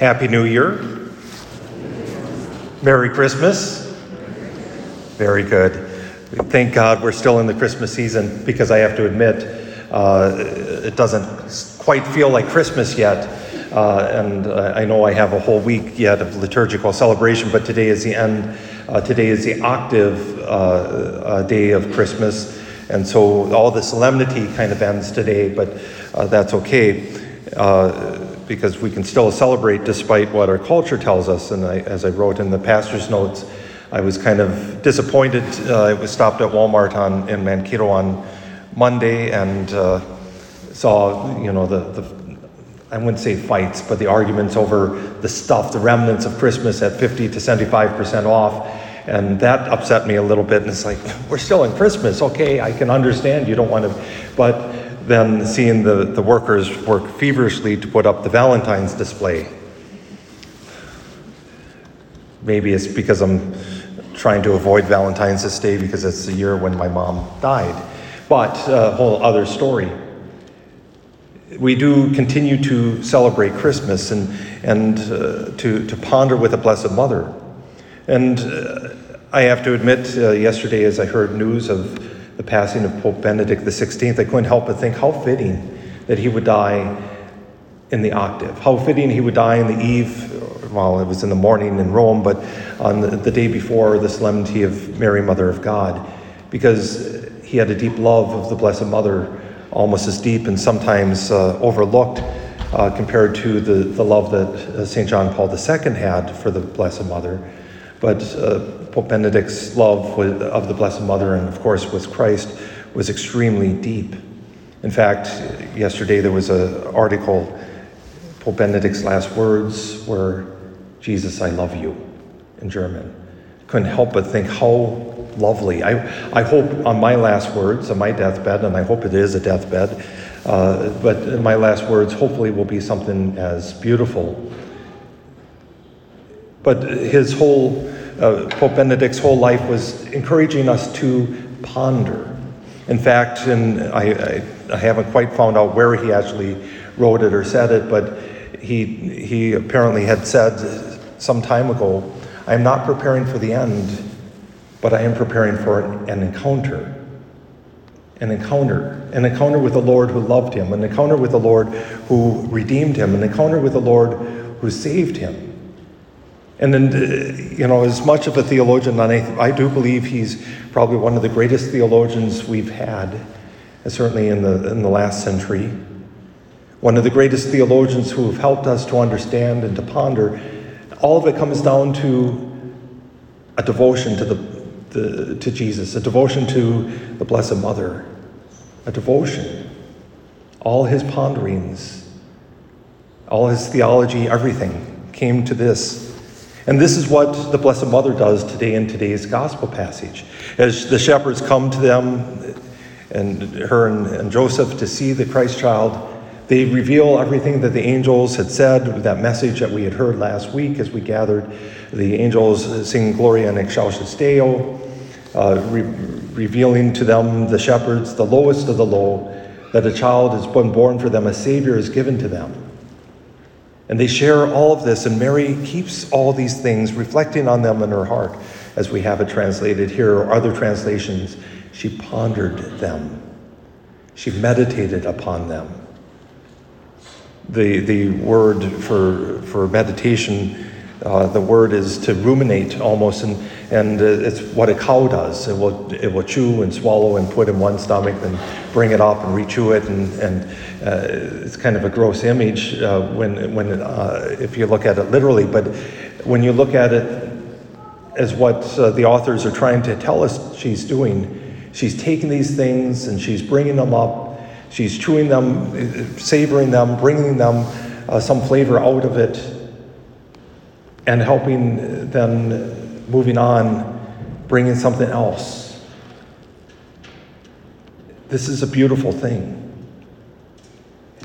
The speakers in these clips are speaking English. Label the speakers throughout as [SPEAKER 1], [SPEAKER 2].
[SPEAKER 1] Happy New Year. Merry Christmas. Very good. Thank God we're still in the Christmas season because I have to admit, uh, it doesn't quite feel like Christmas yet. Uh, and uh, I know I have a whole week yet of liturgical celebration, but today is the end. Uh, today is the octave uh, uh, day of Christmas. And so all the solemnity kind of ends today, but that's okay because we can still celebrate despite what our culture tells us. And I, as I wrote in the pastor's notes, I was kind of disappointed. Uh, I was stopped at Walmart on, in Mankato on Monday and uh, saw, you know, the, the, I wouldn't say fights, but the arguments over the stuff, the remnants of Christmas at 50 to 75% off. And that upset me a little bit. And it's like, we're still in Christmas. Okay, I can understand you don't want to, but then seeing the, the workers work feverishly to put up the Valentine's display. Maybe it's because I'm trying to avoid Valentine's this day because it's the year when my mom died. But a whole other story. We do continue to celebrate Christmas and, and uh, to, to ponder with the Blessed Mother. And uh, I have to admit, uh, yesterday as I heard news of the passing of Pope Benedict XVI, I couldn't help but think how fitting that he would die in the octave. How fitting he would die in the eve, well, it was in the morning in Rome, but on the, the day before the solemnity of Mary, Mother of God, because he had a deep love of the Blessed Mother, almost as deep and sometimes uh, overlooked uh, compared to the, the love that uh, St. John Paul II had for the Blessed Mother. But uh, Pope Benedict's love of the Blessed Mother and, of course, with Christ was extremely deep. In fact, yesterday there was an article, Pope Benedict's last words were, Jesus, I love you, in German. Couldn't help but think how lovely. I, I hope on my last words, on my deathbed, and I hope it is a deathbed, uh, but my last words hopefully will be something as beautiful but his whole, uh, Pope Benedict's whole life was encouraging us to ponder. In fact, and I, I, I, haven't quite found out where he actually wrote it or said it, but he, he apparently had said some time ago, I am not preparing for the end, but I am preparing for an encounter. An encounter. An encounter with the Lord who loved him, an encounter with the Lord who redeemed him, an encounter with the Lord who saved him. And then, uh, you know, as much of a theologian, I, I do believe he's probably one of the greatest theologians we've had, certainly in the, in the last century. One of the greatest theologians who have helped us to understand and to ponder. All of it comes down to a devotion to, the, the, to Jesus, a devotion to the Blessed Mother, a devotion. All his ponderings, all his theology, everything came to this and this is what the Blessed Mother does today in today's gospel passage. As the shepherds come to them, and her and, and Joseph, to see the Christ child, they reveal everything that the angels had said, that message that we had heard last week as we gathered. The angels sing Gloria in Excelsis Deo, uh, re- revealing to them, the shepherds, the lowest of the low, that a child has been born for them, a Savior is given to them. And they share all of this, and Mary keeps all these things, reflecting on them in her heart, as we have it translated here or other translations. She pondered them, she meditated upon them. The, the word for, for meditation uh, the word is to ruminate almost, and, and uh, it's what a cow does. It will, it will chew and swallow and put in one stomach, then bring it up and rechew it, and, and uh, it's kind of a gross image uh, when, when uh, if you look at it literally. But when you look at it as what the authors are trying to tell us she's doing, she's taking these things and she's bringing them up, she's chewing them, savoring them, bringing them some flavor out of it and helping them moving on, bringing something else. This is a beautiful thing.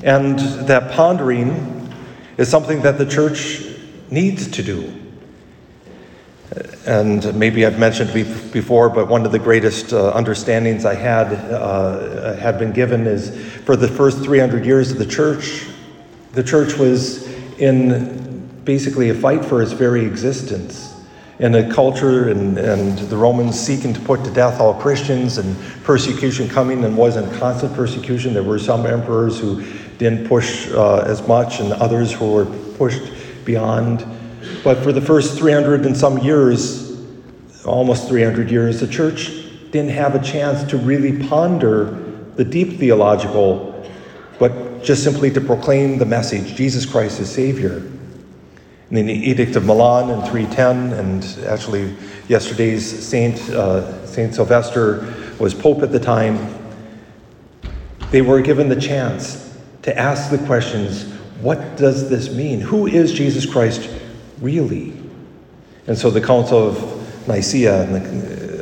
[SPEAKER 1] And that pondering is something that the church needs to do. And maybe I've mentioned before, but one of the greatest uh, understandings I had uh, had been given is for the first 300 years of the church, the church was in basically a fight for his very existence. In a culture and, and the Romans seeking to put to death all Christians and persecution coming and wasn't constant persecution. There were some emperors who didn't push uh, as much and others who were pushed beyond. But for the first 300 and some years, almost 300 years, the church didn't have a chance to really ponder the deep theological, but just simply to proclaim the message Jesus Christ is Savior. In the Edict of Milan in 310, and actually yesterday's Saint, uh, Saint Sylvester was Pope at the time, they were given the chance to ask the questions what does this mean? Who is Jesus Christ really? And so the Council of Nicaea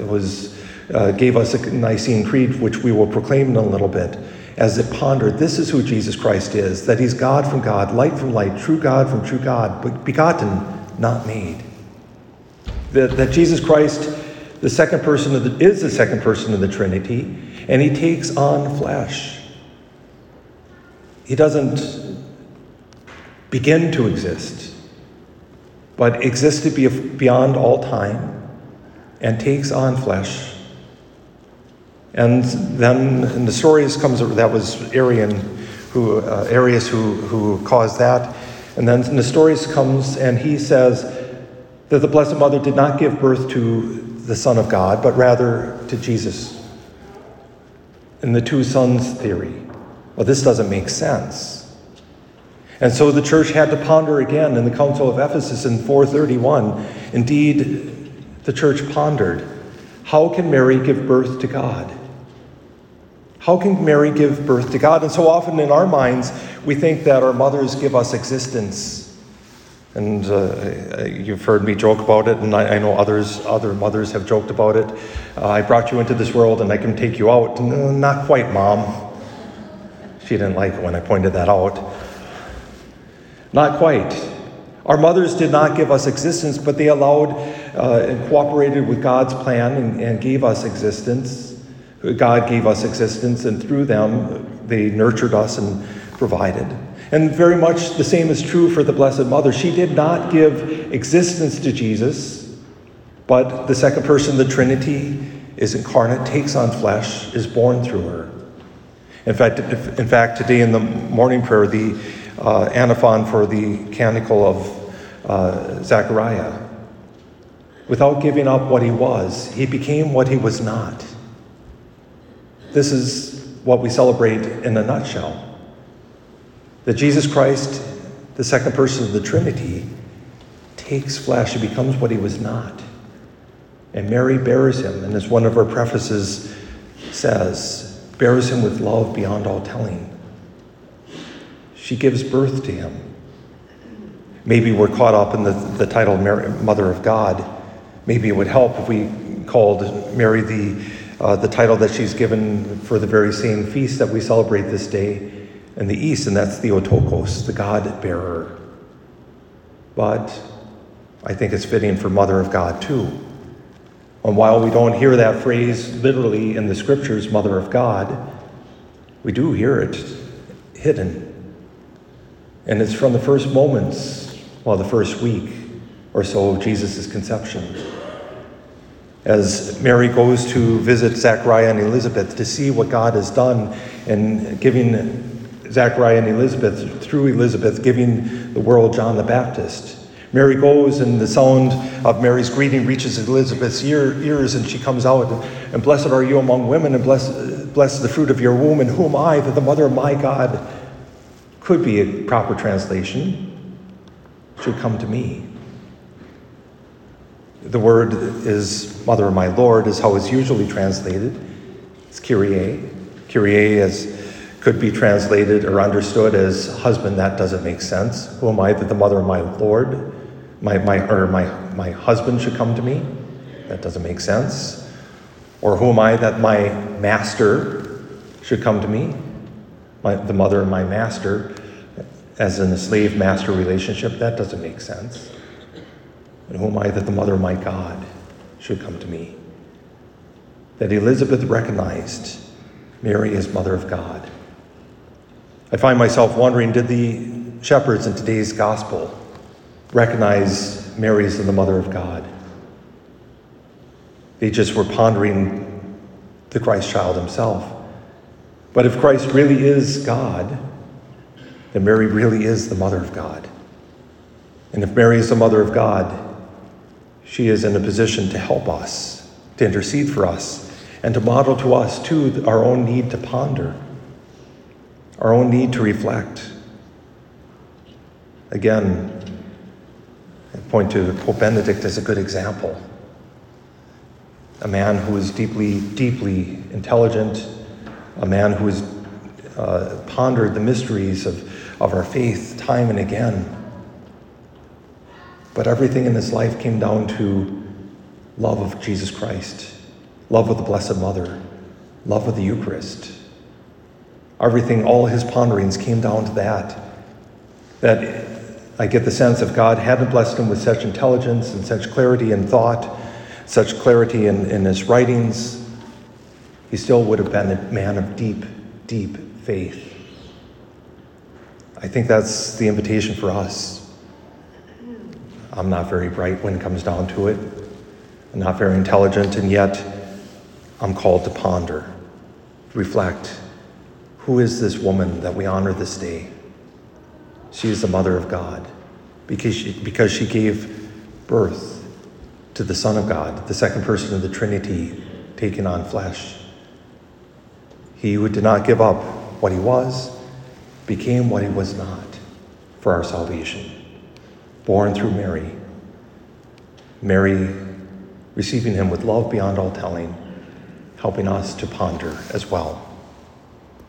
[SPEAKER 1] was, uh, gave us a Nicene Creed, which we will proclaim in a little bit as it pondered, this is who Jesus Christ is that he's God from God, light from light, true God from true God, but begotten, not made. That, that Jesus Christ, the second person of the, is the second person of the Trinity, and he takes on flesh. He doesn't begin to exist, but existed beyond all time and takes on flesh and then Nestorius comes that was Arian, who uh, Arius who who caused that. And then Nestorius comes and he says that the Blessed Mother did not give birth to the Son of God, but rather to Jesus. In the two sons theory. Well, this doesn't make sense. And so the church had to ponder again in the Council of Ephesus in 431. Indeed, the church pondered how can Mary give birth to God? How can Mary give birth to God? And so often in our minds, we think that our mothers give us existence. And uh, you've heard me joke about it, and I, I, know others, other mothers have joked about it. Uh, I brought you into this world, and I can take you out. No, not quite, Mom. She didn't like it when I pointed that out. Not quite. Our mothers did not give us existence, but they allowed uh, and cooperated with God's plan and, and gave us existence. God gave us existence, and through them, they nurtured us and provided. And very much the same is true for the Blessed Mother. She did not give existence to Jesus, but the second person the Trinity is incarnate, takes on flesh, is born through her. In fact, in fact today in the morning prayer, the uh, antiphon for the canticle of uh, Zechariah, without giving up what he was, he became what he was not. This is what we celebrate in a nutshell that Jesus Christ, the second person of the Trinity, takes flesh and becomes what he was not. And Mary bears him, and as one of her prefaces says, bears him with love beyond all telling. She gives birth to him. Maybe we're caught up in the, the title Mary, Mother of God. Maybe it would help if we called Mary the uh, the title that she's given for the very same feast that we celebrate this day in the East, and that's Theotokos, the God bearer. But I think it's fitting for Mother of God too. And while we don't hear that phrase literally in the scriptures, Mother of God, we do hear it hidden. And it's from the first moments, well, the first week or so of Jesus' conception as Mary goes to visit Zachariah and Elizabeth to see what God has done in giving Zachariah and Elizabeth, through Elizabeth, giving the world John the Baptist. Mary goes, and the sound of Mary's greeting reaches Elizabeth's ear, ears, and she comes out, and blessed are you among women, and blessed, blessed the fruit of your womb, and whom I, that the mother of my God, could be a proper translation, should come to me. The word is Mother of my Lord, is how it's usually translated. It's Kyrie. Kyrie is, could be translated or understood as husband. That doesn't make sense. Who am I that the mother of my Lord, my, my, or my, my husband should come to me? That doesn't make sense. Or who am I that my master should come to me? My, the mother of my master, as in a slave master relationship, that doesn't make sense. And who am I that the mother of my God should come to me? That Elizabeth recognized Mary as mother of God. I find myself wondering did the shepherds in today's gospel recognize Mary as the mother of God. They just were pondering the Christ child himself. But if Christ really is God, then Mary really is the mother of God. And if Mary is the mother of God, she is in a position to help us, to intercede for us, and to model to us, too, our own need to ponder, our own need to reflect. Again, I point to Pope Benedict as a good example. A man who is deeply, deeply intelligent, a man who has uh, pondered the mysteries of, of our faith time and again. But everything in his life came down to love of Jesus Christ, love of the Blessed Mother, love of the Eucharist. Everything, all his ponderings came down to that. That I get the sense if God hadn't blessed him with such intelligence and such clarity in thought, such clarity in, in his writings, he still would have been a man of deep, deep faith. I think that's the invitation for us. I'm not very bright when it comes down to it. I'm not very intelligent, and yet I'm called to ponder, reflect. Who is this woman that we honor this day? She is the mother of God because she, because she gave birth to the Son of God, the second person of the Trinity taken on flesh. He who did not give up what he was became what he was not for our salvation, born through Mary. Mary receiving him with love beyond all telling, helping us to ponder as well.